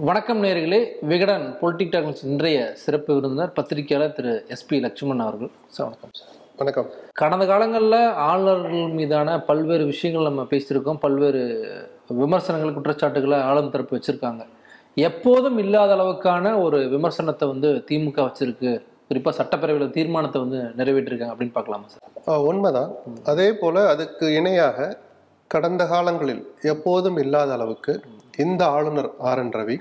வணக்கம் நேர்களே. Vikatan politic tax இன்றைய சிறப்பு விருந்தினர் பத்திரிகையாளர் திரு எஸ்பி லட்சுமணன் அவர்கள். சார் வணக்கம் சார். வணக்கம். கடந்த காலங்களில் ஆளுநர்கள் மீதான பல்வேறு விஷயங்கள் நம்ம பேசியிருக்கோம். பல்வேறு விமர்சனங்கள் குற்றச்சாட்டுகளை ஆளும் தரப்பு வச்சுருக்காங்க. எப்போதும் இல்லாத அளவுக்கான ஒரு விமர்சனத்தை வந்து திமுக வச்சிருக்கு. குறிப்பாக சட்டப்பேரவையில் தீர்மானத்தை வந்து நிறைவேற்றிருக்காங்க அப்படின்னு பார்க்கலாமா சார்? உண்மைதான். அதே போல அதுக்கு இணையாக கடந்த காலங்களில் எப்போதும் இல்லாத அளவுக்கு இந்த ஆளுநர் ஆர் என் ரவி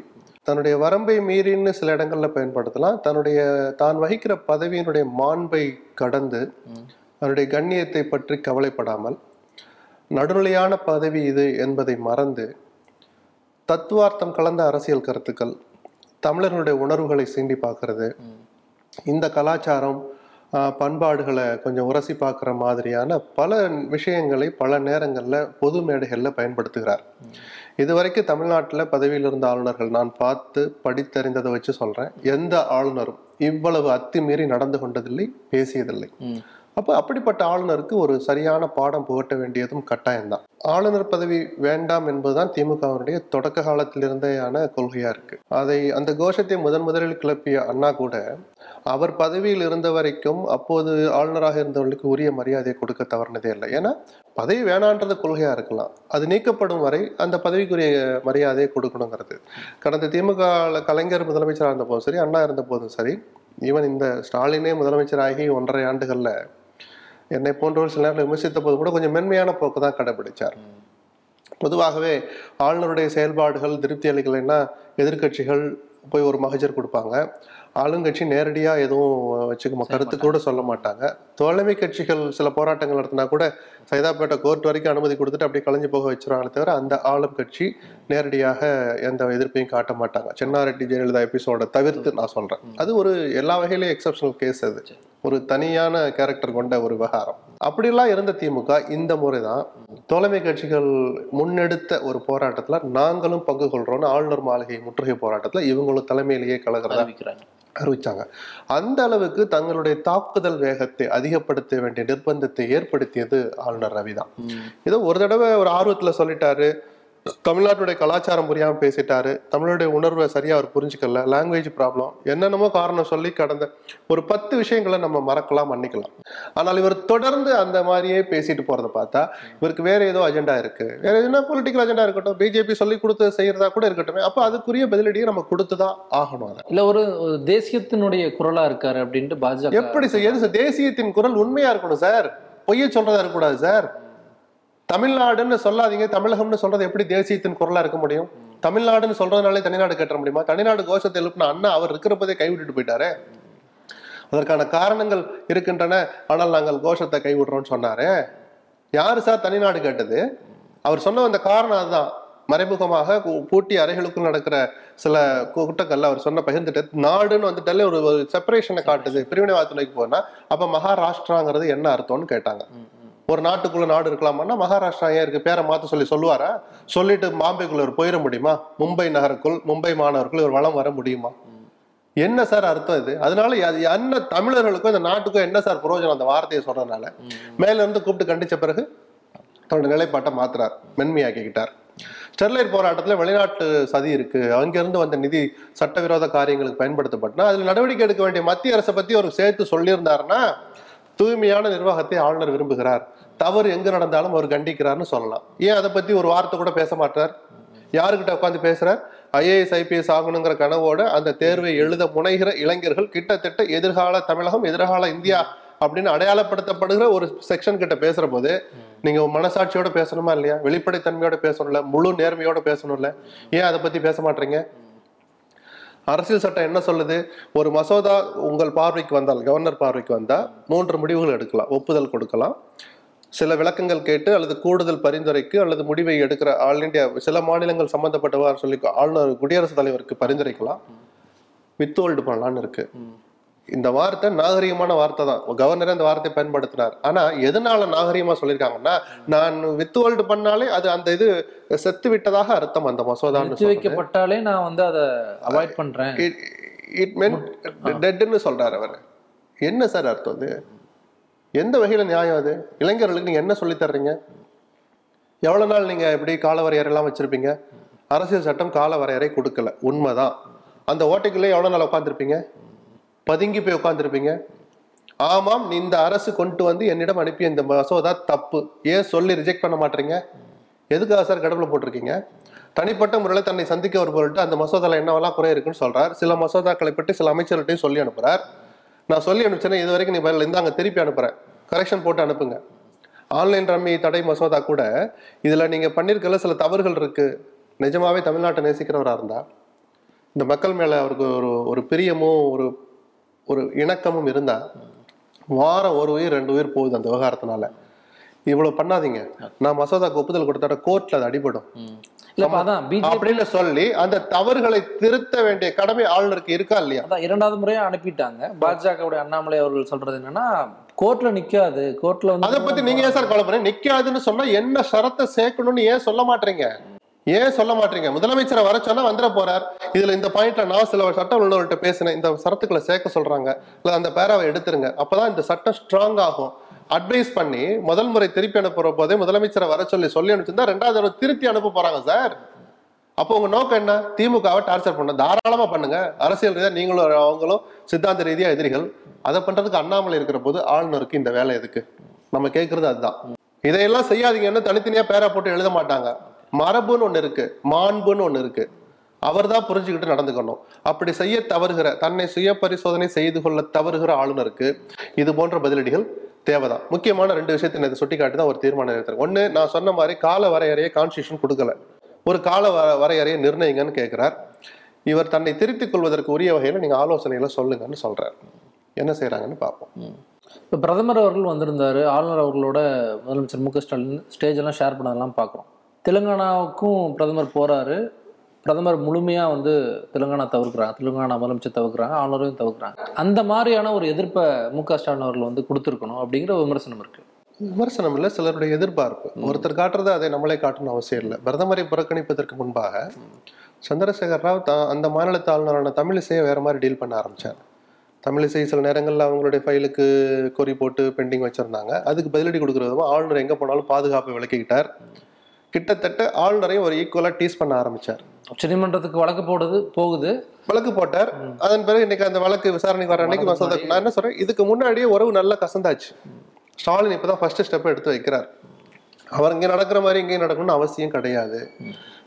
தன்னுடைய வரம்பை மீறின்னு சில இடங்கள்ல பயன்படுத்தலாம். தன்னுடைய தான் வகிக்கிற பதவியினுடைய மாண்பை கடந்து அதனுடைய கண்ணியத்தை பற்றி கவலைப்படாமல் நடுநிலையான பதவி இது என்பதை மறந்து தத்துவார்த்தம் கலந்த அரசியல் கருத்துக்கள் தமிழர்களுடைய உணர்வுகளை சீண்டி பார்க்கறது. இந்த கலாச்சாரம் பண்பாடுகளை கொஞ்சம் உரசி பார்க்குற மாதிரியான பல விஷயங்களை பல நேரங்களில் பொது மேடைகளில் பயன்படுத்துகிறார். இதுவரைக்கும் தமிழ்நாட்டில் பதவியில் இருந்த ஆளுநர்கள் நான் பார்த்து படித்தறிந்ததை வச்சு சொல்கிறேன் எந்த ஆளுநரும் இவ்வளவு அத்துமீறி நடந்து கொண்டதில்லை பேசியதில்லை. அப்போ அப்படிப்பட்ட ஆளுநருக்கு ஒரு சரியான பாடம் புகட்ட வேண்டியதும் கட்டாயம்தான். ஆளுநர் பதவி வேண்டாம் என்பதுதான் திமுகவினுடைய தொடக்க காலத்திலிருந்தேயான கொள்கையா இருக்கு. அதை அந்த கோஷத்தை முதன் முதலில் கிளப்பிய அண்ணா கூட அவர் பதவியில் இருந்த வரைக்கும் அப்போது ஆளுநராக இருந்தவர்களுக்கு உரிய மரியாதையை கொடுக்க தவறினதே இல்லை. ஏன்னா பதவி வேணான்றது கொள்கையா இருக்கலாம். அது நீக்கப்படும் வரை அந்த பதவிக்குரிய மரியாதையை கொடுக்கணுங்கிறது. கடந்த திமுக கலைஞர் முதலமைச்சராக இருந்த போதும் சரி அண்ணா இருந்த போதும் சரி ஈவன் இந்த ஸ்டாலினே முதலமைச்சராகி ஒன்றரை ஆண்டுகள்ல என்னை போன்றவர் சில நேரத்தில் விமர்சித்த போது கூட கொஞ்சம் மென்மையான போக்கு தான் கடைபிடிச்சார் பொதுவாகவே ஆளுநருடைய செயல்பாடுகள் திருப்தி அளிக்கலைன்னா எதிர்க்கட்சிகள் போய் ஒரு மகஜர் கொடுப்பாங்க. ஆளுங்கட்சி நேரடியாக எதுவும் வச்சுக்க கருத்து கூட சொல்ல மாட்டாங்க. தோழமை கட்சிகள் சில போராட்டங்கள் நடத்தினா கூட சைதாப்பேட்டை கோர்ட் வரைக்கும் அனுமதி கொடுத்துட்டு அப்படியே கலைஞ்சு போக வச்சிருவாங்களே தவிர அந்த ஆளும் கட்சி நேரடியாக எந்த எதிர்ப்பையும் காட்ட மாட்டாங்க. சென்னாரெட்டி ஜெயலலிதா எபிசோட தவிர்த்து நான் சொல்றேன். அது ஒரு எல்லா வகையிலும் எக்ஸப்ஷனல் கேஸ் அது. ஒரு தனியான கேரக்டர் கொண்ட ஒரு விவகாரம். அப்படிலாம் இருந்த திமுக இந்த முறை தான் தோழமை கட்சிகள் முன்னெடுத்த ஒரு போராட்டத்துல நாங்களும் பங்கு கொள்றோம்னு ஆளுநர் மாளிகை முற்றுகை போராட்டத்துல இவங்களும் தலைமையிலேயே அறிவிக்கிறாங்க. அறிவிச்சாங்க. அந்த அளவுக்கு தங்களுடைய தாக்குதல் வேகத்தை அதிகப்படுத்த வேண்டிய நிர்பந்தத்தை ஏற்படுத்தியது ஆளுநர் ரவிதான். ம். ஏதோ ஒரு தடவை ஒரு ஆர்வத்துல சொல்லிட்டாரு. தமிழ்நாட்டுடைய கலாச்சாரம் புரியாம பேசிட்டாரு. தமிழுடைய உணர்வை சரியா அவர் புரிஞ்சுக்கல. லாங்குவேஜ் ப்ராப்ளம் என்னென்னமோ காரணம் சொல்லி கடந்த ஒரு பத்து விஷயங்களை நம்ம மறக்கலாம் மன்னிக்கலாம். ஆனால் இவர் தொடர்ந்து அந்த மாதிரியே பேசிட்டு போறதை பார்த்தா இவருக்கு வேற ஏதோ அஜெண்டா இருக்கு. வேற என்ன பொலிட்டிக்கல் அஜெண்டா இருக்கட்டும் பிஜேபி சொல்லி கொடுத்து செய்யறதா கூட இருக்கட்டும் அப்ப அதுக்குரிய பதிலடியை நம்ம கொடுத்துதான் ஆகணும் அதை. இல்ல ஒரு தேசியத்தினுடைய குரலா இருக்காரு அப்படின்ட்டு பாஜக எப்படி சார்? தேசியத்தின் குரல் உண்மையா இருக்கணும் சார்? பொய்ய சொல்றதா இருக்கக்கூடாது சார்? தமிழ்நாடுன்னு சொல்லாதீங்க தமிழகம்னு சொல்றது எப்படி தேசியத்தின் குரலா இருக்க முடியும்? தமிழ்நாடுன்னு சொல்றதுனாலே தனிநாடு கட்ட முடியுமா? தனிநாடு கோஷத்தை எழுப்பின அண்ணா அவர் இருக்கிறப்பதே கைவிட்டுட்டு போயிட்டாரே. அதற்கான காரணங்கள் இருக்கின்றன ஆனால் நாங்கள் கோஷத்தை கைவிடுறோம்னு சொன்னாரே. யாரு சார் தனிநாடு கேட்டது? அவர் சொன்ன அந்த காரணம் அதுதான். மறைமுகமாக பூட்டி அறைகளுக்குள் நடக்கிற சில கூட்டங்கள்ல அவர் சொன்ன பகிர்ந்துட்டு நாடுன்னு வந்துட்டாலே ஒரு செப்பரேஷனை காட்டுது. பிரிவினைவாதத்துலைக்கு போனா அப்ப மகாராஷ்டிராங்கிறது என்ன அர்த்தம்னு கேட்டாங்க. ஒரு நாட்டுக்குள்ள நாடு இருக்கலாமான்னா மகாராஷ்டிரா ஏன் இருக்கு? பேரை மாத்த சொல்லி சொல்லுவாரா? சொல்லிட்டு பாம்பேக்குள்ள இவர் போயிட முடியுமா? மும்பை நகருக்குள் மும்பை மாநகருக்குள் இவர் வளம் வர முடியுமா? என்ன சார் அர்த்தம் இது? அதனால அது என்ன தமிழர்களுக்கும் இந்த நாட்டுக்கும் என்ன சார் பிரயோஜனம் அந்த வார்த்தையை சொல்றதுனால. மேல இருந்து கூப்பிட்டு கண்டிச்ச பிறகு தன்னோட நிலைப்பாட்டை மாத்துறார். மென்மையாக்கிக்கிட்டார். ஸ்டெர்லைட் போராட்டத்துல வெளிநாட்டு சதி இருக்கு. அங்கிருந்து வந்த நிதி சட்டவிரோத காரியங்களுக்கு பயன்படுத்தப்பட்டனா அதுல நடவடிக்கை எடுக்க வேண்டிய மத்திய அரசை பத்தி அவர் சேர்த்து சொல்லியிருந்தாருன்னா தூய்மையான நிர்வாகத்தை ஆளுநர் விரும்புகிறார். தவறு எங்க நடந்தாலும் அவர் கண்டிக்கிறார்னு சொல்லலாம். ஏன் அதை பத்தி ஒரு வார்த்தை கூட பேச மாட்டார்? யாருக்கிட்ட உட்காந்து பேசுறார் ஐஏஎஸ் ஐபிஎஸ் ஆகணுங்கிற கனவோட அந்த தேர்வை எழுத முனைகிற இளைஞர்கள் கிட்டத்தட்ட எதிர்கால தமிழகம் எதிர்கால இந்தியா அப்படின்னு அடையாளப்படுத்தப்படுகிற ஒரு செக்ஷன் கிட்ட பேசுற போது நீங்க மனசாட்சியோட பேசணுமா இல்லையா? வெளிப்படைத்தன்மையோட பேசணும்ல? முழு நேர்மையோட பேசணும்ல? ஏன் அதை பத்தி பேச மாட்டீங்க? அரசியல் சட்டம் என்ன சொல்லுது? ஒரு மசோதா உங்கள் பார்வைக்கு வந்தால் கவர்னர் பார்வைக்கு வந்தால் மூன்று முடிவுகள் எடுக்கலாம் ஒப்புதல் கொடுக்கலாம். சில விளக்கங்கள் கேட்டு அல்லது கூடுதல் பரிந்துரைக்கு அல்லது முடிவை எடுக்கிற ஆல் இந்தியா சில மாநிலங்கள் சம்பந்தப்பட்டவாறு சொல்லி ஆளுநர் குடியரசுத் தலைவருக்கு பரிந்துரைக்கலாம். வித்ஹோல்டு பண்ணலான்னு இருக்கு. இந்த வார்த்தை நாகரிகமான வார்த்தை தான். கவர்னரே அந்த வார்த்தை பயன்படுத்தினார் ஆனா எதனால நாகரிகமா சொல்லியிருக்காங்கன்னா நான் வித்துவல்டு பண்ணாலே அது அந்த இது செத்து விட்டதாக அர்த்தம் அந்த நிறுத்தி வைக்கப்பட்டாலே நான் வந்து அதை அவாய்ட் பண்றேன். இட் மென் டெட்னு சொல்றாரு அவர். என்ன சார் அர்த்தம் அது? எந்த வகையில் நியாயம் அது? இளைஞர்களுக்கு நீங்கள் என்ன சொல்லித்தர்றீங்க எவ்வளோ நாள் நீங்கள் இப்படி கால வரையறை எல்லாம் அரசியல் சட்டம் கால வரையறை கொடுக்கல. உண்மைதான். அந்த ஓட்டைக்குள்ளே எவ்வளோ நாள் உட்காந்துருப்பீங்க பதுங்கி போய் உட்காந்துருப்பீங்க ஆமாம் நீ இந்த அரசு கொண்டு வந்து என்னிடம் அனுப்பிய இந்த மசோதா தப்பு. ஏன் சொல்லி ரிஜெக்ட் பண்ண மாட்டீங்க? எதுக்காக சார் கடவுளை போட்டிருக்கீங்க? தனிப்பட்ட முறையில் தன்னை சந்திக்க ஒரு பொருட்டு அந்த மசோதாவில் என்னவெல்லாம் குறை இருக்குன்னு சொல்கிறார் சில மசோதாக்களை பற்றி சில அமைச்சர்கள்ட்டையும் சொல்லி அனுப்புகிறார் நான் சொல்லி அனுப்பிச்சேன்னா இது வரைக்கும் நீ பதில் இந்தாங்க திருப்பி அனுப்புகிறேன் கரெக்ஷன் போட்டு அனுப்புங்க. ஆன்லைன் ரம்மி தடை மசோதா கூட இதில் நீங்கள் பண்ணியிருக்கல சில தவறுகள் இருக்குது நிஜமாகவே தமிழ்நாட்டை நேசிக்கிறவராக இருந்தால் இந்த மக்கள் மேலே அவருக்கு ஒரு ஒரு பிரியமும் ஒரு ஒரு இணக்கமும் இருந்தால் வாரம் ஒரு உயிர் ரெண்டு உயிர் போகுது அந்த விவகாரத்தினால. இவ்வளோ பண்ணாதீங்க. நான் மசோதாக்கு ஒப்புதல் கொடுத்தாட்ட கோர்ட்டில் அது அடிபடும். அப்படின்னு சொல்லி அந்த தவறுகளை திருத்த வேண்டிய கடமை ஆளுநருக்கு இருக்கா இல்லையா? இரண்டாவது முறையா அனுப்பிட்டாங்க. பாஜகவுடைய அண்ணாமலை அவர்கள் சொல்றது என்னன்னா கோர்ட்ல நிக்காது. கோர்ட்ல வந்து அதை பத்தி நீங்க ஏன் சார் கவலைப்படுறீங்க? நிக்காதுன்னு சொன்னா என்ன ஷரத்தை சேர்க்கணும்னு ஏன் சொல்ல மாட்டீங்க? ஏன் சொல்ல மாட்டீங்க? முதலமைச்சரை வர சொன்னா வந்துட போறார். இதுல இந்த பாயிண்ட்ல நான் சில சட்ட உள்ளவர்கள்ட்ட பேசினேன். இந்த சரத்துக்களை சேர்க்க சொல்றாங்க. இல்ல அந்த பேராவை எடுத்துருங்க. அப்பதான் இந்த சட்டம் ஸ்ட்ராங் ஆகும். அட்வைஸ் பண்ணி முதல் முறை திருப்பி அனுப்புற போதே முதலமைச்சரை வர சொல்லி சொல்லி அனுப்பிச்சிருந்தா ரெண்டாவது தடவை திருப்பி அனுப்ப போறாங்க சார். அப்போ உங்க நோக்கம் என்ன? திமுகவை டார்ச்சர் பண்ண. தாராளமா பண்ணுங்க. அரசியல் ரீதியா நீங்களும் அவங்களும் சித்தாந்த ரீதியா எதிரிகள். அதை பண்றதுக்கு அண்ணாமலை இருக்கிற போது ஆளுநருக்கு இந்த வேலை எதுக்கு? நம்ம கேட்கறது அதுதான். இதையெல்லாம் செய்யாதீங்கன்னு தனித்தனியா பேரா போட்டு எழுத மாட்டாங்க. மரபுன்னு ஒண்ணு இருக்கு. மாண்புன்னு ஒண்ணு இருக்கு. அவர்தான் புரிஞ்சுக்கிட்டு நடந்துக்கணும். அப்படி செய்ய தவறுகிற தன்னை சுய பரிசோதனை செய்து கொள்ள தவறுகிற ஆளுநருக்கு இது போன்ற பதிலடிகள் தேவைதான். முக்கியமான ரெண்டு விஷயத்தை இதை சுட்டி காட்டி தான் ஒரு தீர்மானம் எடுத்தாங்க ஒன்று நான் சொன்ன மாதிரி கால வரையறையை கான்ஸ்டியூஷன் கொடுக்கல. ஒரு கால வ- வரையறையை நிர்ணயிங்கன்னு கேட்குறார் இவர் தன்னை திருத்திக் கொள்வதற்கு உரிய வகையில் நீங்கள் ஆலோசனைகளை சொல்லுங்கன்னு சொல்கிறார் என்ன செய்கிறாங்கன்னு பார்ப்போம். இப்போ பிரதமர் அவர்கள் வந்திருந்தார் ஆளுநர் அவர்களோட முதலமைச்சர் மு க ஸ்டாலின் ஸ்டேஜ் எல்லாம் ஷேர் பண்ணதெல்லாம் பார்க்குறோம். தெலுங்கானாவுக்கும் பிரதமர் போகிறாரு பிரதமர் முழுமையா வந்து தெலுங்கானா தவிர்க்கிறாங்க. தெலுங்கானா முதலமைச்சர் தவிர்க்கிறாங்க. ஆளுநரையும் தவிர்க்கிறாங்க. அந்த மாதிரியான ஒரு எதிர்ப்பை மு க ஸ்டாலின் அவர்கள் வந்து கொடுத்துருக்கணும் அப்படிங்கிற ஒரு விமர்சனம் இருக்கு. விமர்சனம் இல்ல சிலருடைய எதிர்பார்ப்பு. ஒருத்தர் காட்டுறது அதை நம்மளே காட்டணும் அவசியம் இல்லை. பிரதமரை புறக்கணிப்பதற்கு முன்பாக சந்திரசேகர் ராவ் தா- அந்த மாநிலத்து ஆளுநரான தமிழிசையை வேற மாதிரி டீல் பண்ண ஆரம்பிச்சார். தமிழிசை சில நேரங்கள்ல அவங்களுடைய ஃபைலுக்கு கொறி போட்டு பெண்டிங் வச்சிருந்தாங்க. அதுக்கு பதிலடி கொடுக்குற விதமா ஆளுநர் எங்க போனாலும் பாதுகாப்பை விலக்கிக்கிட்டார் கிட்டத்தட்ட ஆளுநரையும் ஒரு ஈக்குவலா டீஸ் பண்ண ஆரம்பிச்சார். உச்சநீதிமன்றத்துக்கு வழக்கு போடுது போகுது. வழக்கு போட்டார். அதன் பிறகு இன்னைக்கு அந்த வழக்கு விசாரணைக்கு வர அன்னைக்கு மசோதா நான் என்ன சொல்றேன்? இதுக்கு முன்னாடியே உறவு நல்லா கசந்தாச்சு. ஸ்டாலின் இப்பதான் ஃபர்ஸ்ட் ஸ்டெப் எடுத்து வைக்கிறார். அவர் இங்க நடக்கிற மாதிரி இங்கேயும் நடக்கணும்னு அவசியம் கிடையாது.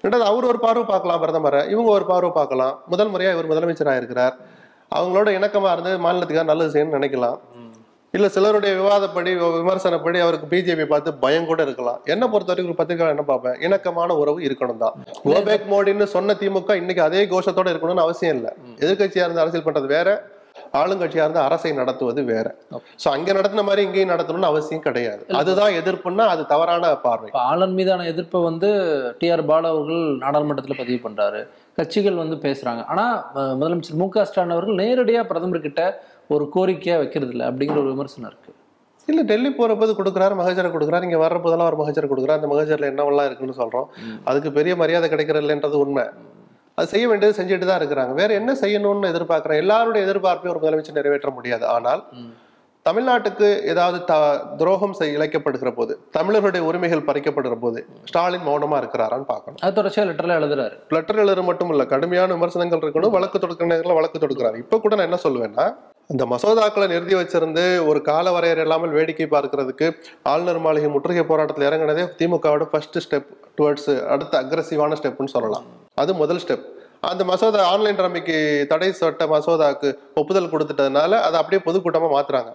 ரெண்டாவது அவர் ஒரு பார்வை பார்க்கலாம் பிரதமரை. இவங்க ஒரு பார்வை பார்க்கலாம். முதல் முறையா இவர் முதலமைச்சராக இருக்கிறார் அவங்களோட இணக்கமா இருந்து மாநிலத்துக்காக நல்லது செய்யணும்னு நினைக்கலாம். இல்ல சிலருடைய விவாதப்படி விமர்சனப்படி அவருக்கு பிஜேபி பார்த்து பயம் கூட இருக்கலாம். என்ன பொறுத்த வரைக்கும் ஒரு பத்திரிகை என்ன பார்ப்பேன்? இணக்கமான உறவு இருக்கணும் தான். கோபேக் மோடின்னு சொன்ன திமுக இன்னைக்கு அதே கோஷத்தோட இருக்கணும்னு அவசியம் இல்லை. எதிர்க்கட்சியா இருந்து அரசியல் பண்றது வேற ஆளுங்கட்சியா இருந்து அரசை நடத்துவது வேற. சோ அங்க நடத்தின மாதிரி இங்கேயும் நடத்தணும்னு அவசியம் கிடையாது. அதுதான் எதிர்ப்புன்னா அது தவறான பார்வை. ஆளுநர் மீதான எதிர்ப்பை வந்து டிஆர் பாலு அவர்கள் நாடாளுமன்றத்தில் பதிவு பண்றாரு. கட்சிகள் வந்து பேசுறாங்க. ஆனா முதலமைச்சர் மு க ஸ்டாலின் அவர்கள் நேரடியா பிரதமர் கிட்ட ஒரு கோரிக்கையா வைக்கிறது இல்லை அப்படிங்கிற ஒரு விமர்சனம் இருக்கு. இல்ல டெல்லி போற போது கொடுக்குறாரு மகஜரை கொடுக்குறாரு இங்க வர்ற போதெல்லாம் ஒரு மகஜரை கொடுக்குறாரு அந்த மகஜர்ல என்னவெல்லாம் இருக்குன்னு சொல்றோம். அதுக்கு பெரிய மரியாதை கிடைக்கிறது இல்லைன்றது உண்மை. அது செய்ய வேண்டியது செஞ்சுட்டு தான் இருக்கிறாங்க. வேற என்ன செய்யணும்னு எதிர்பார்க்கிறேன்? எல்லாருடைய எதிர்பார்ப்பையும் ஒரு முதலமைச்சர் நிறைவேற்ற முடியாது. ஆனால். தமிழ்நாட்டுக்கு ஏதாவது த துரோகம் செய்ய இழைக்கப்படுகிற போது தமிழர்களுடைய உரிமைகள் பறிக்கப்படுகிற போது ஸ்டாலின் மௌனமா இருக்கிறாரான்னு பார்க்கணும். அது தொடர்ச்சியா லெட்டர்ல எழுதுறாரு. லெட்டர் எழுதுற மட்டும் இல்ல கடுமையான விமர்சனங்கள் இருக்கணும் வழக்கு தொடுக்கிற நேரத்தில் வழக்கு தொடுக்கிறாரு. இப்ப கூட நான் என்ன சொல்லுவேன்னா இந்த மசோதாக்களை நிறுத்தி வச்சிருந்து ஒரு கால வரையறை இல்லாமல் வேடிக்கை பார்க்கறதுக்கு ஆளுநர் மாளிகை முற்றுகை போராட்டத்தில் இறங்கினதே திமுகவோட ஃபர்ஸ்ட் ஸ்டெப் டுவர்ட்ஸ் அடுத்த அக்ரஸிவான ஸ்டெப்னு சொல்லலாம். அது முதல் ஸ்டெப் அந்த மசோதா ஆன்லைன் ரம்மிக்கு தடை சட்ட மசோதாக்கு ஒப்புதல் கொடுத்துட்டதுனால அதை அப்படியே பொதுக்கூட்டமாக மாத்துறாங்க.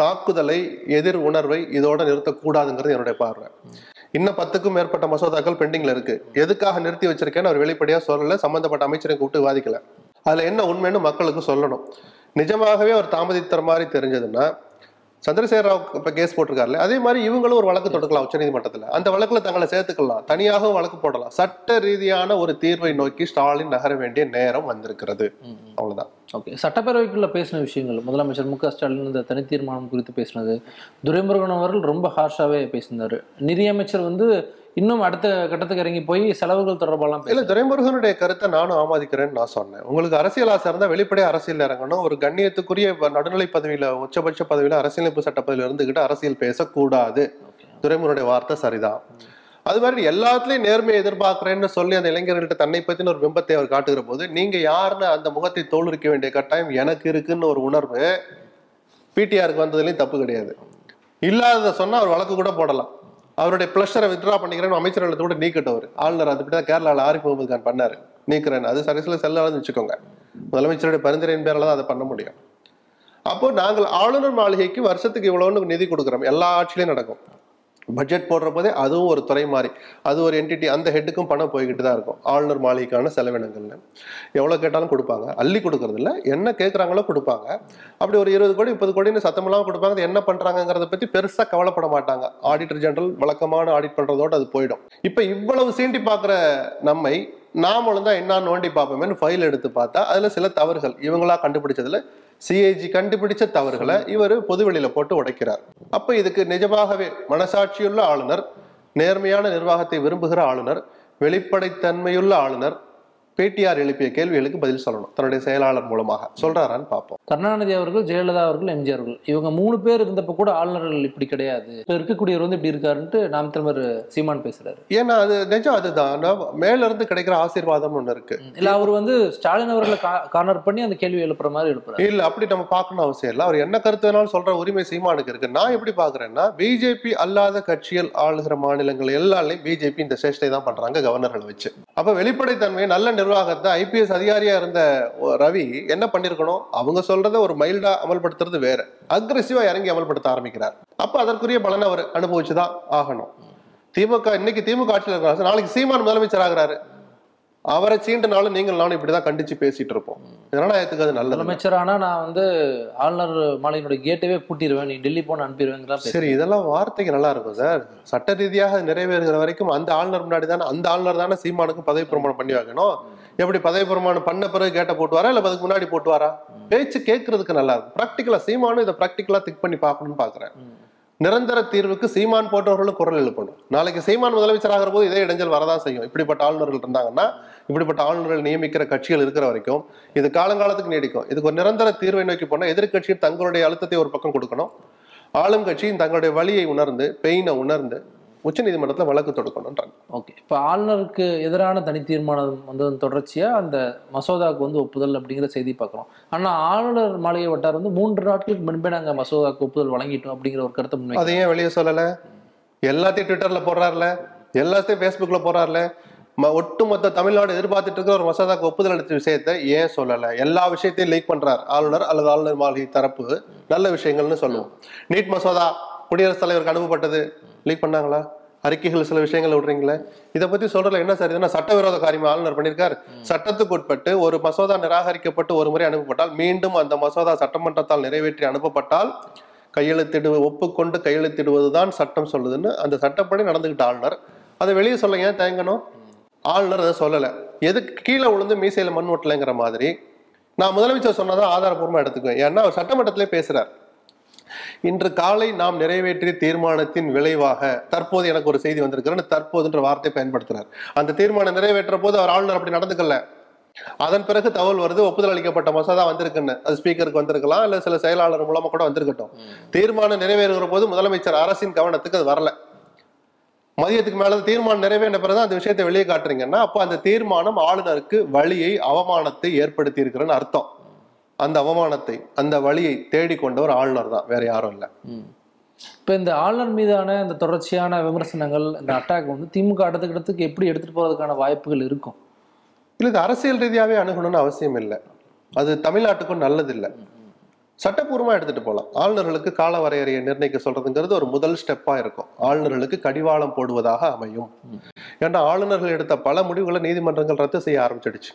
தாக்குதலை எதிர் உணர்வை இதோட நிறுத்தக்கூடாதுங்கிறது என்னுடைய பார்வை. இன்னும் பத்துக்கும் மேற்பட்ட மசோதாக்கள் பெண்டிங்ல இருக்கு. எதுக்காக நிறுத்தி வச்சிருக்கேன்னு அவர் வெளிப்படையாக சொல்லல சம்பந்தப்பட்ட அமைச்சரை கூப்பிட்டு விவாதிக்கல. அதுல என்ன உண்மைன்னு மக்களுக்கு சொல்லணும். நிஜமாகவே அவர் தாமதித்தர மாதிரி தெரிஞ்சதுன்னா சந்திரசேகர ராவ் இப்ப கேஸ் போட்டிருக்காருல்ல அதே மாதிரி இவங்களும் ஒரு வழக்கு தொடுக்கலாம் உச்சநீதிமன்றத்துல. அந்த வழக்குல தங்களை சேர்த்துக்கலாம் தனியாகவும் வழக்கு போடலாம். சட்ட ரீதியான ஒரு தீர்வை நோக்கி ஸ்டாலின் நகர வேண்டிய நேரம் வந்திருக்கிறது. அவ்வளவுதான். ஓகே. சட்டப்பேரவைக்குள்ள பேசின விஷயங்கள் முதலமைச்சர் மு க ஸ்டாலின் இந்த தனி தீர்மானம் குறித்து பேசினது. துரைமுருகன் அவர்கள் ரொம்ப ஹார்ஷாவே பேசினாரு. நிதியமைச்சர் வந்து இன்னும் அடுத்த கட்டத்துக்கு இறங்கி போய் செலவுகள் தொடர்பாலாம் இல்ல துரைமுருகனுடைய கருத்தை நானும் ஆமோதிக்கிறேன்னு நான் சொன்னேன். உங்களுக்கு அரசியல் ஆசை இருந்தா வெளிப்படையா அரசியல் இறங்கணும். ஒரு கண்ணியத்துக்குரிய நடுநிலை பதவியில உச்சபட்ச பதவியில அரசியலமைப்பு சட்ட பதவியில இருந்துகிட்டு அரசியல் பேசக்கூடாது. துரைமுருகனுடைய வார்த்தை சரிதான். அது மாதிரி எல்லாத்துலயும் நேர்மையை எதிர்பார்க்கிறேன்னு சொல்லி அந்த இளைஞர்கள்ட்ட தன்னை பத்தின ஒரு பிம்பத்தை அவர் காட்டுகிற போது நீங்க யாருன்னு அந்த முகத்தை தோலுரிக்க வேண்டிய கட்டாயம் எனக்கு இருக்குன்னு ஒரு உணர்வு பிடிஆருக்கு வந்ததுலயும் தப்பு கிடையாது. இல்லாததை சொன்னா அவர் வழக்கு கூட போடலாம். அவருடைய பிளஷரை வித்ரா பண்ணிக்கிறேன்னு அமைச்சர் கூட நீக்கட்டவர். ஆளுநர் அது தான் கேரளாவில் ஆரிஃப் முகமது கான் பண்ணாரு. நீக்கிறேன் அது சரிசில செல்லாதுன்னு வச்சுக்கோங்க. முதலமைச்சருடைய பரிந்துரையின் பேரில் தான் அதை பண்ண முடியும். அப்போ நாங்கள் ஆளுநர் மாளிகைக்கு வருஷத்துக்கு இவ்வளவுன்னு நிதி கொடுக்குறோம். எல்லா ஆட்சியிலையும் நடக்கும். பட்ஜெட் போடுற போதே அதுவும் ஒரு துறை மாதிரி அது ஒரு என்டிட்டி அந்த ஹெட்டுக்கும் பணம் போய்கிட்டு தான் இருக்கும். ஆளுநர் மாளிகைக்கான செலவினங்கள்னு. எவ்வளோ கேட்டாலும் கொடுப்பாங்க. அள்ளி கொடுக்கறது இல்லை என்ன கேட்குறாங்களோ கொடுப்பாங்க. அப்படி ஒரு இருபது கோடி முப்பது கோடின்னு சத்தமெல்லாம் கொடுப்பாங்க. அது என்ன பண்ணுறாங்கிறத பற்றி பெருசாக கவலைப்பட மாட்டாங்க. ஆடிட்டர் ஜெனரல் வழக்கமான ஆடிட் பண்ணுறதோடு அது போயிடும். இப்போ இவ்வளவு சீண்டி பார்க்குற நம்மை நாமளும் தான் என்ன நோண்டி பார்ப்போமேன்னு ஃபைல் எடுத்து பார்த்தா அதில் சில தவறுகள் இவங்களா கண்டுபிடிச்சதுல சிஐஜி கண்டுபிடிச்ச தவறுகளை இவர் பொதுவெளியில போட்டு உடைக்கிறார். அப்ப இதுக்கு நிஜமாகவே மனசாட்சியுள்ள ஆளுநர் நேர்மையான நிர்வாகத்தை விரும்புகிற ஆளுநர் வெளிப்படைத்தன்மையுள்ள ஆளுநர் பேட்டியார் எழுப்பிய கேள்விகளுக்கு பதில் சொல்லணும். தன்னுடைய செயலாளர் மூலமாக. சொல்றாரான்னு பார்ப்போம். கருணாநிதி அவர்கள் ஜெயலலிதா அவர்கள் எம்ஜிஆர் அவர்கள். இவங்க மூணு பேர் இருந்தப்ப கூட ஆளுநர்கள் இப்படி கிடையாது. இப்ப இருக்கக்கூடியவர் வந்து இப்படி இருக்காருன்ட்டு நாம் திரும்ப சீமான் பேசுறாரு. ஏன்னா அது நிஜம் அதுதான். மேல இருந்து கிடைக்கிற ஆசீர்வாதம் ஒண்ணு இருக்கு. இல்ல அவர் வந்து ஸ்டாலின் அவர்களை கார்னர் பண்ணி அந்த கேள்வி எழுப்புற மாதிரி எழுப்புறாரு. இல்ல அப்படி நம்ம பார்க்கணும் அவசியம் இல்லை. அவர் என்ன கருத்து வேணாலும் சொல்ற உரிமை சீமானுக்கு இருக்கு. நான் எப்படி பாக்குறேன்னா பிஜேபி அல்லாத கட்சிகள் ஆளுகிற மாநிலங்கள் எல்லாரையும் பிஜேபி இந்த சேஷ்டை தான் பண்றாங்க கவர்னர்களை வச்சு. அப்ப வெளிப்படைத்தன்மை நல்ல நிர்வாகத்தை ஐபிஎஸ் அதிகாரியா இருந்த ரவி என்ன பண்ணிருக்கணும்? அவங்க சொல்றத ஒரு மைல்டா அமல்படுத்துறது வேற. அக்ரெசிவா இறங்கி அமல்படுத்த ஆரம்பிக்கிறார். அப்ப அதற்குரிய பலனை அவர் அனுபவிச்சுதான் ஆகணும். திமுக இன்னைக்கு திமுக ஆட்சியில் இருக்கிறாங்க நாளைக்கு சீமான் முதலமைச்சர் ஆகுறாரு. அவரை சீண்டனாலும் நீங்கள் நானும் இப்படிதான் கண்டிச்சு பேசிட்டு இருப்போம். ஜனநாயகத்துக்கு அது நல்லது. முதலமைச்சர் ஆனா நான் வந்து ஆளுநர் மாளிகையினுடைய கேட்டவே பூட்டிடுவேன் நீ டெல்லி போன அனுப்பிடுவேங்கிறா சரி இதெல்லாம் வார்த்தைக்கு நல்லா இருக்கும் சார். சட்ட ரீதியாக நிறைவேறுகிற வரைக்கும் அந்த ஆளுநர் முன்னாடி தானே அந்த ஆளுநர் தானே சீமானுக்கு பதவி பிரமாணம் பண்ணி வைக்கணும். எப்படி பதவி பிரமாணம் பண்ண பிறகு கேட்ட போட்டுவாரா இல்ல அதுக்கு முன்னாடி போட்டுவாரா? பேச்சு கேட்கறதுக்கு நல்லா இருக்கும். ப்ராக்டிக்கலா சீமானும் இதை ப்ராக்டிக்கலா திங்க் பண்ணி பார்க்கணும்னு பாக்குறேன் நிரந்தர தீர்வுக்கு சீமான் போட்டவர்களும் குரல் எழுப்பணும். நாளைக்கு சீமான் முதலமைச்சர் ஆகிற போது இதே இடைஞ்சல் வரதான் செய்யும். இப்படிப்பட்ட ஆளுநர்கள் இருந்தாங்கன்னா இப்படிப்பட்ட ஆளுநர்கள் நியமிக்கிற கட்சிகள் இருக்கிற வரைக்கும் இது காலங்காலத்துக்கு நீடிக்கும். இதுக்கு ஒரு நிரந்தர தீர்வை நோக்கி போனா எதிர்க்கட்சி தங்களுடைய அழுத்தத்தை ஒரு பக்கம் கொடுக்கணும். ஆளும் கட்சி தங்களுடைய வழியை உணர்ந்து பெயினை உணர்ந்து உச்சநீதிமன்றத்துல வழக்கு தொடுக்கணும்ன்றாங்க. ஓகே. இப்போ ஆளுநருக்கு எதிரான தனி தீர்மானம் வந்ததன் தொடர்ச்சியா அந்த மசோதாவுக்கு வந்து ஒப்புதல் அப்படிங்கிற செய்தி பார்க்குறோம். ஆனா ஆளுநர் மாளிகை வட்டார் வந்து மூன்று நாட்களுக்கு முன்பே நாங்க மசோதாவுக்கு ஒப்புதல் வழங்கிட்டோம் அப்படிங்கிற ஒரு கருத்தை முன்வை அதை ஏன் வெளியே சொல்லல. எல்லாத்தையும் ட்விட்டர்ல போடுறாருல. எல்லாத்தையும் ஃபேஸ்புக்ல போடுறாருல. ம- ஒட்டுமொத்த தமிழ்நாடு எதிர்பார்த்துட்டு இருக்கிற ஒரு மசோதாக்கு ஒப்புதல் அளித்த விஷயத்தை ஏன் சொல்லல? எல்லா விஷயத்தையும் லீக் பண்றார் ஆளுநர் அல்லது ஆளுநர் மாளிகை தரப்பு. நல்ல விஷயங்கள்னு சொல்லுவோம். நீட் மசோதா குடியரசுத் தலைவருக்கு அனுப்பப்பட்டது. லீக் பண்ணாங்களா? அறிக்கைகள் சில விஷயங்கள் விடுறீங்களே? இதை பத்தி சொல்றதுல என்ன சார் இதுனா சட்டவிரோத காரியம் ஆளுநர் பண்ணியிருக்கார். சட்டத்துக்கு உட்பட்டு ஒரு மசோதா நிராகரிக்கப்பட்டு ஒரு முறை அனுப்பப்பட்டால் மீண்டும் அந்த மசோதா சட்டமன்றத்தால் நிறைவேற்றி அனுப்பப்பட்டால் கையெழுத்திடு ஒப்புக்கொண்டு கையெழுத்திடுவதுதான் சட்டம் சொல்லுதுன்னு அந்த சட்டப்படி நடந்துகிட்ட ஆளுநர். அதை வெளியே சொல்ல ஏன் தயங்கணும்? ஆளுநர் அதை சொல்லலை. எதுக்கு கீழே விழுந்து மீசையில மண் ஒட்டலைங்கிற மாதிரி நான் முதலமைச்சர் சொன்னதான் ஆதாரபூர்வமா எடுத்துக்குவேன். ஏன்னா அவர் சட்டமன்றத்திலே பேசுறாரு. இன்று காலை நாம் நிறைவேற்றிய தீர்மானத்தின் விளைவாக தற்போது எனக்கு ஒரு செய்தி வந்திருக்கிறேன்னு தற்போதுன்ற வார்த்தையை பயன்படுத்துறார். அந்த தீர்மானம் நிறைவேற்ற போது அவர் ஆளுநர் அப்படி நடந்துக்கல. அதன் பிறகு தகவல் வருது ஒப்புதல் அளிக்கப்பட்ட மசோதா வந்திருக்குன்னு. அது ஸ்பீக்கருக்கு வந்திருக்கலாம் இல்ல சில செயலாளர் மூலமா கூட வந்திருக்கட்டும். தீர்மானம் நிறைவேறுகிற போது முதலமைச்சர் அரசின் கவனத்துக்கு அது வரல. மதியத்துக்கு மேல தீர்மானம் நிறைவேறின பிறகு அந்த விஷயத்தை வெளியே காட்டுறீங்கன்னா அப்போ அந்த தீர்மானம் ஆளுநருக்கு வழியை அவமானத்தை ஏற்படுத்தி இருக்கிறன்னு அர்த்தம். அந்த அவமானத்தை அந்த வழியை தேடிக்கொண்டவர் ஆளுநர் தான். வேற யாரும் இல்லை. இப்போ இந்த ஆளுநர் மீதான இந்த தொடர்ச்சியான விமர்சனங்கள் இந்த அட்டாக் வந்து திமுக அடுத்த இடத்துக்கு எப்படி எடுத்துட்டு போறதுக்கான வாய்ப்புகள் இருக்கும்? இல்ல இது அரசியல் ரீதியாவே அணுகணும்னு அவசியம் இல்லை. அது தமிழ்நாட்டுக்கும் நல்லது இல்லை சட்டப்பூர்வமா எடுத்துட்டு போகலாம் ஆளுநர்களுக்கு கால வரையறையை நிர்ணயிக்க சொல்றதுங்கிறது ஒரு முதல் ஸ்டெப்பா இருக்கும். ஆளுநர்களுக்கு கடிவாளம் போடுவதாக அமையும். ஏன்னா ஆளுநர்கள் எடுத்த பல முடிவுகளை நீதிமன்றங்கள் ரத்து செய்ய ஆரம்பிச்சிடுச்சு.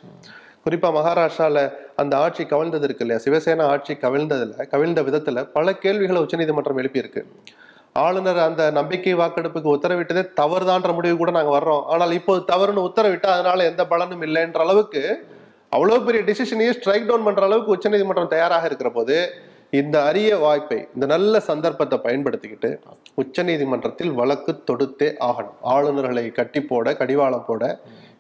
குறிப்பாக மகாராஷ்டிராவில் அந்த ஆட்சி கவிழ்ந்தது இருக்கு இல்லையா? சிவசேனா ஆட்சி கவிழ்ந்ததில் கவிழ்ந்த விதத்தில் பல கேள்விகளை உச்சநீதிமன்றம் எழுப்பியிருக்கு. ஆளுநர் அந்த நம்பிக்கை வாக்கெடுப்புக்கு உத்தரவிட்டதே தவறுதான்ற முடிவு கூட நாங்கள் வர்றோம். ஆனால் இப்போது தவறுன்னு உத்தரவிட்டு அதனால எந்த பலனும் இல்லைன்ற அளவுக்கு அவ்வளோ பெரிய டிசிஷனையே ஸ்ட்ரைக் டவுன் பண்ணுற அளவுக்கு உச்சநீதிமன்றம் தயாராக இருக்கிற போது இந்த அரிய வாய்ப்பை இந்த நல்ல சந்தர்ப்பத்தை பயன்படுத்திக்கிட்டு உச்சநீதிமன்றத்தில் வழக்கு தொடுத்தே ஆகணும். ஆளுநர்களை கட்டி போட கடிவாளம் போட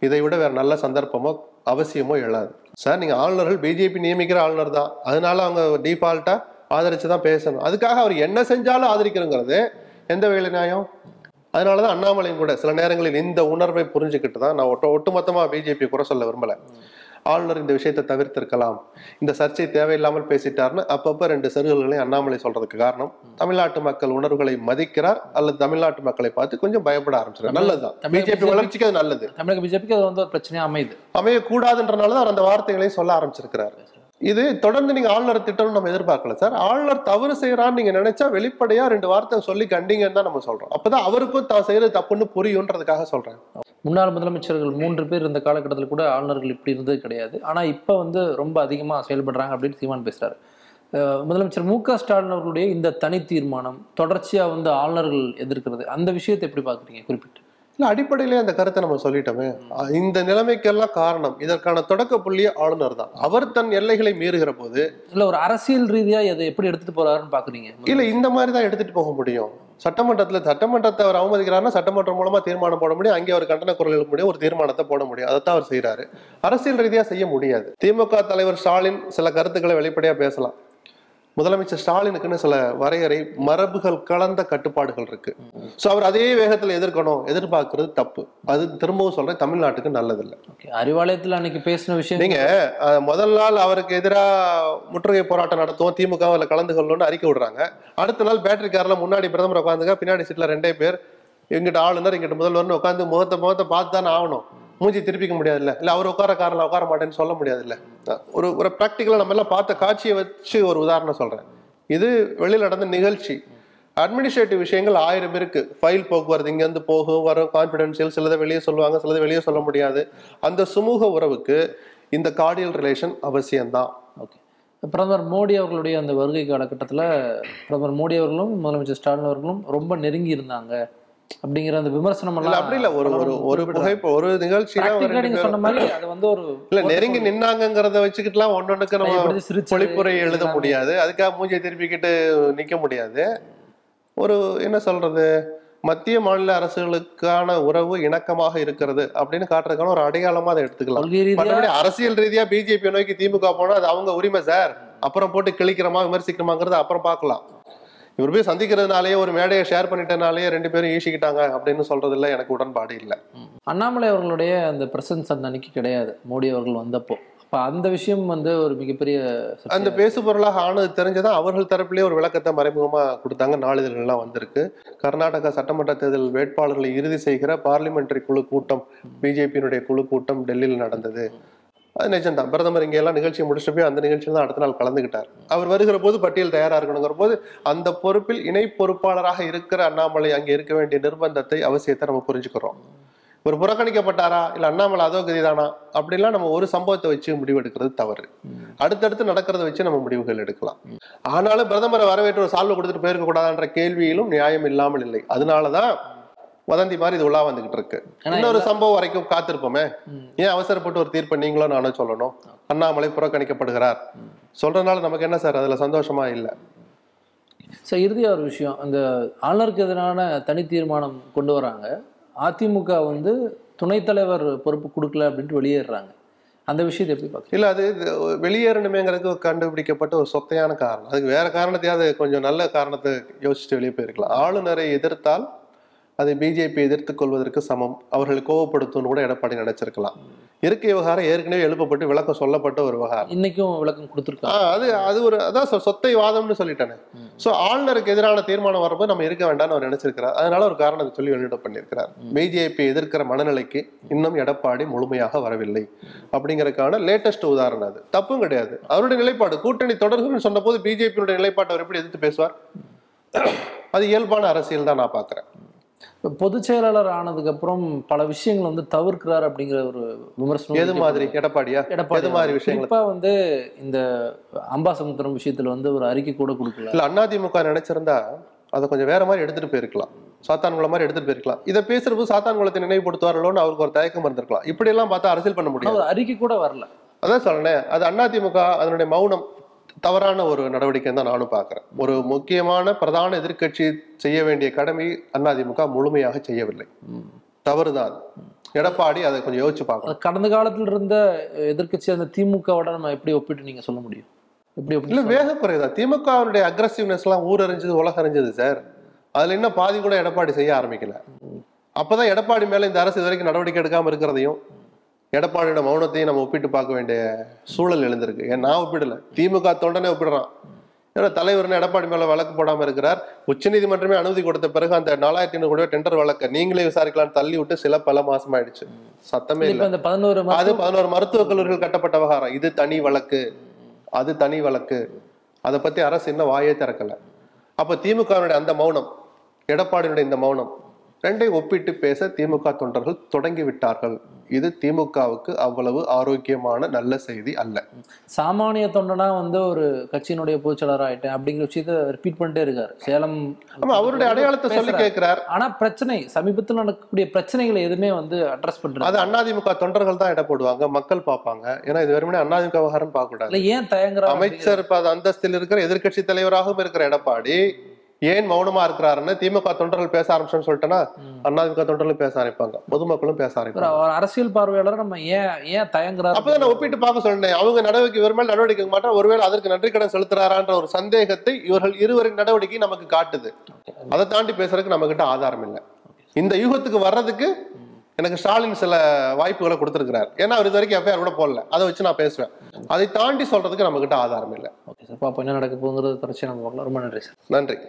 இதை விட வேற நல்ல சந்தர்ப்பமோ அவசியமோ எழாது. சார் நீங்கள் ஆளுநர்கள் பிஜேபி நியமிக்கிற ஆளுநர் தான். அதனால அவங்க டிஃபால்ட்டாக ஆதரித்து தான் பேசணும். அதுக்காக அவர் என்ன செஞ்சாலும் ஆதரிக்கணுங்கிறது எந்த வேலை நியாயம்? அதனால தான் அண்ணாமலையும் கூட சில நேரங்களில் இந்த உணர்வை புரிஞ்சுக்கிட்டு தான் நான் ஒட்டு ஒட்டுமொத்தமாக பிஜேபி குறை சொல்ல விரும்பலை. ஆளுநர் இந்த விஷயத்தை தவிர்த்திருக்கலாம். இந்த சர்ச்சை தேவையில்லாமல் பேசிட்டார்னு அப்பப்ப ரெண்டு செருகல்களையும் அண்ணாமலை சொல்றதுக்கு காரணம். தமிழ்நாட்டு மக்கள் உணர்வுகளை மதிக்கிறார் அல்லது தமிழ்நாட்டு மக்களை பார்த்து கொஞ்சம் பயப்பட ஆரம்பிச்சிருக்கார். நல்லதுதான். பிஜேபி வளர்ச்சிக்கு அது நல்லது. தமிழக பிஜேபிக்கு அது வந்து ஒரு பிரச்சனையா அமையுது. அமையக்கூடாதுன்றனால தான் அவர் அந்த வார்த்தைகளை சொல்ல ஆரம்பிச்சிருக்கிறாரு. இது தொடர்ந்து நீங்க ஆளுநர் திட்டம்னு நம்ம எதிர்பார்க்கல சார் ஆளுநர் தவறு செய்யறான்னு நீங்க நினைச்சா வெளிப்படையா ரெண்டு வார்த்தை சொல்லி கண்டிங்கன்னு தான் நம்ம சொல்றோம். அப்பதான் அவருக்கும் தான் செய்யறது தப்புன்னு புரியுன்றதுக்காக சொல்றேன். முன்னாள் முதலமைச்சர்கள் மூன்று பேர் இந்த காலகட்டத்தில் கூட ஆளுநர்கள் இப்படி இருந்தது கிடையாது. ஆனால் இப்போ வந்து ரொம்ப அதிகமாக செயல்படுறாங்க அப்படின்னு சீமான் பேசுகிறார் முதலமைச்சர் மு க ஸ்டாலின் அவர்களுடைய இந்த தனி தீர்மானம் தொடர்ச்சியாக வந்து ஆளுநர்கள் எதிர்க்கிறது அந்த விஷயத்தை எப்படி பார்க்குறீங்க குறிப்பிட்டு. இல்ல அடிப்படையிலே அந்த கருத்தை நம்ம சொல்லிட்டோமே. இந்த நிலைமைக்கெல்லாம் காரணம். இதற்கான தொடக்க புள்ளியே ஆளுநர் தான். அவர் தன் எல்லைகளை மீறுகிற போது இல்ல ஒரு அரசியல் ரீதியா இதை எப்படி எடுத்துட்டு போறாருன்னு பாக்குறீங்க? இல்ல இந்த மாதிரி தான் எடுத்துட்டு போக முடியும். சட்டமன்றத்துல சட்டமன்றத்தை அவர் அவமதிக்கிறாருன்னா சட்டமன்றம் மூலமா தீர்மானம் போட முடியும். அங்கே அவர் கண்டன குரல் எழுப்ப முடியும். ஒரு தீர்மானத்தை போட முடியும். அதைத்தான் அவர் செய்யறாரு அரசியல் ரீதியா செய்ய முடியாது. திமுக தலைவர் ஸ்டாலின் சில கருத்துக்களை வெளிப்படையா பேசலாம். முதலமைச்சர் ஸ்டாலினுக்குன்னு சில வரையறை மரபுகள் கலந்த கட்டுப்பாடுகள் இருக்கு. சோ அவர் அதே வேகத்துல எதிர்க்கணும் எதிர்பார்க்கிறது தப்பு. அது திரும்பவும் சொல்றேன் தமிழ்நாட்டுக்கு நல்லதில்லை. அறிவாலயத்துல அன்னைக்கு பேசின விஷயம் நீங்க முதல் நாள் அவருக்கு எதிராக முற்றுகை போராட்டம் நடத்துவோம் திமுக அதில் கலந்து கொள்ளணும்னு அறிக்கை விடுறாங்க. அடுத்த நாள் பேட்டரி கார்ல முன்னாடி பிரதமர் உட்காந்துங்க பின்னாடி சீட்ல ரெண்டே பேர் இங்கிட்ட ஆளுநர் இங்கிட்ட முதல்வர்னு உட்காந்து முகத்தை முகத்தை பார்த்து தானே ஆகணும். மூஞ்சி திருப்பிக்க முடியாதுல்ல. இல்லை அவர் உட்கார காரில் உட்கார மாட்டேன்னு சொல்ல முடியாதுல்ல. ஒரு ஒரு ப்ராக்டிக்கலாக நம்ம எல்லாம் பார்த்த காட்சியை வச்சு ஒரு உதாரணம் சொல்கிறேன் இது வெளியில் நடந்த நிகழ்ச்சி. அட்மினிஸ்ட்ரேட்டிவ் விஷயங்கள் ஆயிரம் இருக்கு. ஃபைல் போக்குவரத்து இங்கேருந்து போகும் வரும் கான்ஃபிடென்ஷியல் சிலதை வெளியே சொல்லுவாங்க சிலதை வெளியே சொல்ல முடியாது. அந்த சுமூக உறவுக்கு இந்த கார்டியல் ரிலேஷன் அவசியம்தான். ஓகே பிரதமர் மோடி அவர்களுடைய அந்த வருகை காலகட்டத்தில் பிரதமர் மோடி அவர்களும் முதலமைச்சர் ஸ்டாலின் அவர்களும் ரொம்ப நெருங்கி இருந்தாங்க அப்படிங்கிற அந்த விமர்சனம் இல்ல அப்படி இல்ல. ஒரு ஒரு ஒரு புகைப்ப ஒரு நிகழ்ச்சியில நீங்க சொன்ன மாதிரி அது வந்து ஒரு இல்ல நெருங்கி நின்னாங்கங்கிறத வச்சுக்கிட்டுலாம் ஒன்னொன்னுக்கு நம்ம பொழிப்புரை எழுத. முடியாது. அதுக்காக மூஞ்சியை திருப்பிக்கிட்டு நிக்க முடியாது. ஒரு என்ன சொல்றது? மத்திய மாநில அரசுகளுக்கான உறவு இணக்கமாக இருக்கிறது அப்படின்னு காட்டுறதுக்கான ஒரு அடையாளமா அதை எடுத்துக்கலாம். அரசியல் ரீதியா பிஜேபி நோக்கி திமுக போனா அது அவங்க உரிமை சார். அப்புறம் போட்டு கிழிக்கிறோமா விமர்சிக்கிறோமாங்கிறத அப்புறம் பார்க்கலாம். இவர் போய் சந்திக்கிறதுனாலயே ஒரு மேடையை ஷேர் பண்ணிட்டனாலேயே ரெண்டு பேரும் ஈசிக்கிட்டாங்க அப்படின்னு சொல்றதுல எனக்கு உடன்பாடு இல்லை. அண்ணாமலை அவர்களுடைய அந்த பிரசன்ஸ் அந்த அன்னைக்கு கிடையாது மோடி அவர்கள் வந்தப்போ. அப்ப அந்த விஷயம் வந்து ஒரு மிகப்பெரிய அந்த பேசு பொருளாக ஆனது தெரிஞ்சதான் அவர்கள் தரப்பிலே ஒரு விளக்கத்தை மறைமுகமா கொடுத்தாங்க நாளிதழ்கள்லாம் வந்திருக்கு. கர்நாடகா சட்டமன்ற தேர்தல் வேட்பாளர்களை இறுதி செய்கிற பார்லிமெண்டரி குழு கூட்டம் பிஜேபியினுடைய குழு கூட்டம் டெல்லியில் நடந்தது. அது நிஜம்தான். பிரதமர் இங்க எல்லாம் நிகழ்ச்சியை முடிச்சுட்டு போய் அந்த நிகழ்ச்சியில் தான் அடுத்த நாள் கலந்துக்கிட்டார் அவர் வருகிற போது பட்டியல் தயாரா இருக்கணுங்கிற போது அந்த பொறுப்பில் இணை பொறுப்பாளராக இருக்கிற அண்ணாமலை அங்கே இருக்க வேண்டிய நிர்பந்தத்தை அவசியத்தை நம்ம புரிஞ்சுக்கிறோம். ஒரு புறக்கணிக்கப்பட்டாரா? இல்ல அண்ணாமலை அதோ கதிதானா? அப்படிலாம் நம்ம ஒரு சம்பவத்தை வச்சு முடிவெடுக்கிறது தவறு. அடுத்தடுத்து நடக்கிறத வச்சு நம்ம முடிவுகள் எடுக்கலாம். ஆனாலும் பிரதமரை வரவேற்று ஒரு சால்வை கொடுத்துட்டு போயிருக்க கூடாதுன்ற கேள்வியிலும் நியாயம் இல்லாமல் இல்லை. அதனாலதான் வதந்தி மாதிரி இது உலா வந்துகிட்டு இருக்கு. இன்னொரு சம்பவம் வரைக்கும் காத்திருப்போமே. ஏன் அவசரப்பட்டு ஒரு தீர்ப்பை நீங்களும் நானும் சொல்லணும். அண்ணாமலை புறக்கணிக்கப்படுகிறார். சொல்றதுனால நமக்கு என்ன சார்? அதுல சந்தோஷமா இல்ல. ஸோ இறுதியா ஒரு விஷயம். அந்த ஆளுநருக்கு எதிரான தனி தீர்மானம் கொண்டு வராங்க. அதிமுக வந்து துணைத் தலைவர் பொறுப்பு கொடுக்கல அப்படின்ட்டு வெளியேறுறாங்க. அந்த விஷயத்தை எப்படி பார்க்குறீங்க? இல்ல அது வெளியேறணுமேங்கிறதுக்கு கண்டுபிடிக்கப்பட்ட ஒரு சொத்தையான காரணம். அதுக்கு வேற காரணத்தையாவது கொஞ்சம் நல்ல காரணத்தை யோசிச்சுட்டு வெளியே போயிருக்கலாம். ஆளுநரை எதிர்த்தால் அதை பிஜேபி எதிர்த்துக் கொள்வதற்கு சமம். அவர்களை கோவப்படுத்தும்னு கூட எடப்பாடி நினைச்சிருக்கலாம். இருக்கை விவகாரம் ஏற்கனவே எழுப்பப்பட்டு விளக்கம் சொல்லப்பட்ட ஒரு விவகாரம். இன்னைக்கும் விளக்கம் கொடுத்துருக்காங்க. அது அது ஒரு அதான் சொத்தை வாதம்னு சொல்லிட்டானே. சோ ஆளுநருக்கு எதிரான தீர்மானம் வரும்போது நம்ம இருக்க வேண்டாம்னு அவர் நினைச்சிருக்கிறார். அதனால ஒரு காரணத்தை சொல்லி வெளியிட பண்ணியிருக்கிறார். பிஜேபி எதிர்க்கிற மனநிலைக்கு இன்னும் எடப்பாடி முழுமையாக வரவில்லை. அப்படிங்கறதுக்கான லேட்டஸ்ட் உதாரணம் அது. தப்பும் கிடையாது. அவருடைய நிலைப்பாடு கூட்டணி தொடர்புன்னு சொன்ன போது பிஜேபியுடைய நிலைப்பாட்டை அவர் எப்படி எதிர்த்து பேசுவார்? அது இயல்பான அரசியல் தான் நான் பாக்குறேன். பொதுச் செயலாளர் ஆனதுக்கு அப்புறம் பல விஷயங்கள் வந்து தவிர்க்கிறார் அப்படிங்கிற ஒரு விமர்சனம் எது மாதிரி? எடப்பாடியா? எடப்பாடி மாதிரி விஷயங்கள்? குறிப்பா வந்து இந்த அம்பாசமுத்திரம் விஷயத்துல வந்து ஒரு அறிக்கை கூட கொடுக்கல. இல்ல அதிமுக நினைச்சிருந்தா அதை கொஞ்சம் வேற மாதிரி எடுத்துட்டு போயிருக்கலாம். சாத்தான்குளம் மாதிரி எடுத்துட்டு போயிருக்கலாம். இதை பேசுறப்போ சாத்தான்குளத்தை நினைவுபடுத்துவார்களோன்னு அவருக்கு ஒரு தயக்கம் இருந்திருக்கலாம். இப்படி எல்லாம் பார்த்தா அரசியல் பண்ண ஒரு அறிக்கை கூட வரல. அதான் சொல்றேன் அது அதிமுக அதனுடைய மௌனம் தவறான ஒரு நடவடிக்கை தான் நானும் பார்க்கிறேன். ஒரு முக்கியமான பிரதான எதிர்க்கட்சி செய்ய வேண்டிய கடமை அதிமுக முழுமையாக செய்யவில்லை. தவறுதான். எடப்பாடி அதை கொஞ்சம் யோசிச்சு பார்க்கணும். கடந்த காலத்துல இருந்த எதிர்க்கட்சி அந்த திமுகவோட நம்ம எப்படி ஒப்பிட்டு நீங்க சொல்ல முடியும்? எப்படி இல்ல வேக குறையுதா திமுகவுடைய அக்ரஸிவ்னஸ் எல்லாம் ஊரறிஞ்சது உலக அறிஞ்சது சார் அதுல இன்னும் பாதி கூட எடப்பாடி செய்ய ஆரம்பிக்கல. அப்பதான் எடப்பாடி மேல இந்த அரசு இது வரைக்கும் நடவடிக்கை எடுக்காம இருக்கிறதையும் எடப்பாடியோட மௌனத்தையும் நம்ம ஒப்பிட்டு பார்க்க வேண்டிய சூழல் எழுந்திருக்கு. ஏன் நான் ஒப்பிடல. திமுக தொண்டனே ஒப்பிடுறான். ஏன்னா தலைவர்னு எடப்பாடி மேல வழக்கு போடாம இருக்கிறார். உச்சநீதிமன்றமே அனுமதி கொடுத்த பிறகு அந்த நாலாயிரத்தி ஐநூறு கோடி டெண்டர் வழக்க நீங்களே விசாரிக்கலாம்னு தள்ளி விட்டு சில பல மாசம் ஆயிடுச்சு. சத்தமே இல்ல, பதினோரு அது பதினோரு மருத்துவக் கல்லூரிகள் கட்டப்பட்ட விவகாரம். இது தனி வழக்கு. அது தனி வழக்கு. அதை பத்தி அரசு இன்னும் வாயே திறக்கல. அப்ப திமுகவினுடைய அந்த மௌனம் எடப்பாடியினுடைய இந்த மௌனம் ரெண்டையும் ஒப்பிட்டு பேச திமுக தொண்டர்கள் தொடங்கி விட்டார்கள் இது திமுகவுக்கு அவ்வளவு ஆரோக்கியமான நல்ல செய்தி அல்ல. சாமானிய தொண்டனா வந்து ஒரு கட்சியினுடைய பொதுச்செயலாளர் ஆயிட்டேன் அப்படிங்கிற விஷயத்த ரிப்பீட் பண்ணிட்டே இருக்காரு. சேலம் அவருடைய அடையாளத்தை சொல்லி. கேட்கிறார் ஆனா பிரச்சனை சமீபத்தில் நடக்கக்கூடிய பிரச்சனைகளை எதுவுமே வந்து அட்ரஸ் பண்றது அது அதிமுக தொண்டர்கள் தான் இட போடுவாங்க மக்கள் பார்ப்பாங்க. ஏன்னா இது வெறுமனே அதிமுக விவகாரம் பார்க்க கூடாது ஏன் தயங்குறா அமைச்சர் அந்தஸ்தில் இருக்கிற எதிர்க்கட்சி தலைவராகவும் இருக்கிற எடப்பாடி ஏன் மௌனமா இருக்கிறாருன்னு திமுக தொண்டர்கள் பேச ஆரம்பிச்சோன்னு சொல்லிட்டேன்னா அதிமுக தொண்டர்களும் பேச ஆரம்பிப்பாங்க. பொதுமக்களும் பேச ஆரம்பிப்பாங்க. அரசியல் பார்வையாளர் நம்ம ஏன் ஏன் தயங்குறாரு? அப்பதான் நான் ஒப்பிட்டு பார்க்க சொன்னேன். அவங்க நடவடிக்கை இவர் மேல் நடவடிக்கை எடுக்க மாட்டா ஒருவேளை அதற்கு நன்றி கடன் செலுத்துறாரான்ற ஒரு சந்தேகத்தை இவர்கள் இருவரின் நடவடிக்கை நமக்கு காட்டுது. அதை தாண்டி பேசுறதுக்கு நம்ம கிட்ட ஆதாரம் இல்லை. இந்த யூகத்துக்கு வர்றதுக்கு எனக்கு ஸ்டாலின் சில வாய்ப்புகளை கொடுத்திருக்கிறார். ஏன்னா அவர் இது வரைக்கும் எஃப்ஐஆர் கூட போடல. அதை வச்சு நான் பேசுவேன். அதை தாண்டி சொல்றதுக்கு நம்ம கிட்ட ஆதாரம் இல்லை. ஓகே சார் பாப்போம் என்ன நடக்க போகுங்கிறது தொடர்ச்சி நம்ம பார்க்கலாம். ரொம்ப நன்றி சார் நன்றி.